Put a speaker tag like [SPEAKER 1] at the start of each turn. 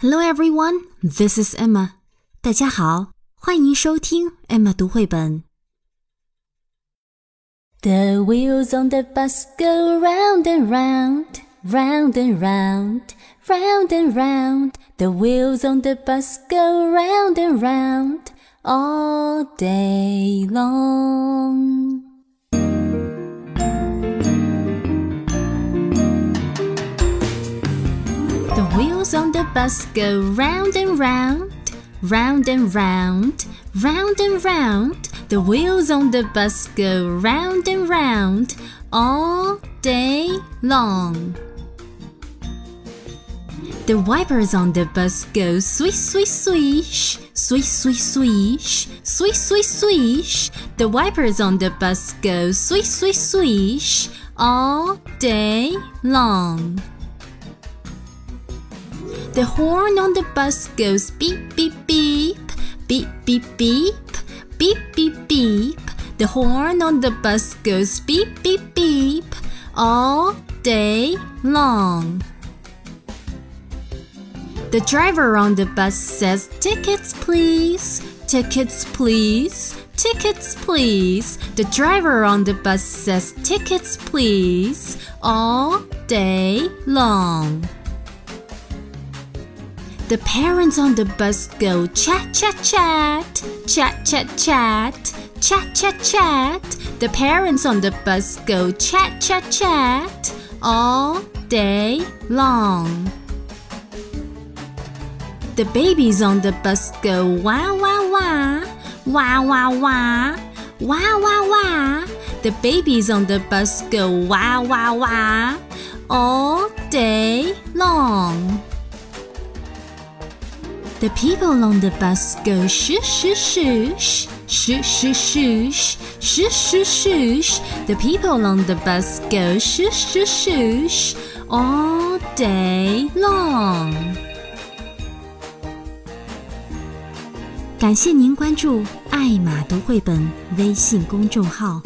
[SPEAKER 1] Hello everyone, this is Emma. 大家好，欢迎收听 Emma 读绘本。
[SPEAKER 2] The wheels on the bus go round and round, round and round, round and round. The wheels on the bus go round and round all day long.
[SPEAKER 1] Wheels on the bus go round and round, round and round, round and round. The wheels on the bus go round and round all day long. The wipers on the bus go swish, swish, swish, swish, swish, swish, swish, swish, swish. The wipers on the bus go swish, swish, swish all day long. The horn on the bus goes beep, beep, beep, beep, beep, beep, beep, beep, beep. The horn on the bus goes beep, beep, beep all day long. The driver on the bus says, Tickets, please, tickets, please, tickets, please. The driver on the bus says, Tickets, please, all day long. The parents on the bus go chat, chat, chat, chat, chat, chat, chat, chat, chat. The parents on the bus go chat, chat, chat all day long. The babies on the bus go wah, wah, wah, wah, wah, wah, wah, wah, wah. The babies on the bus go wah, wah, wah all day long. The people on the bus go shush, shush, shush, shush, shush, shush, shush, shush, shush. The people on the bus go shush, shush, shush all day long. 感谢您关注“爱马读绘本”微信公众号。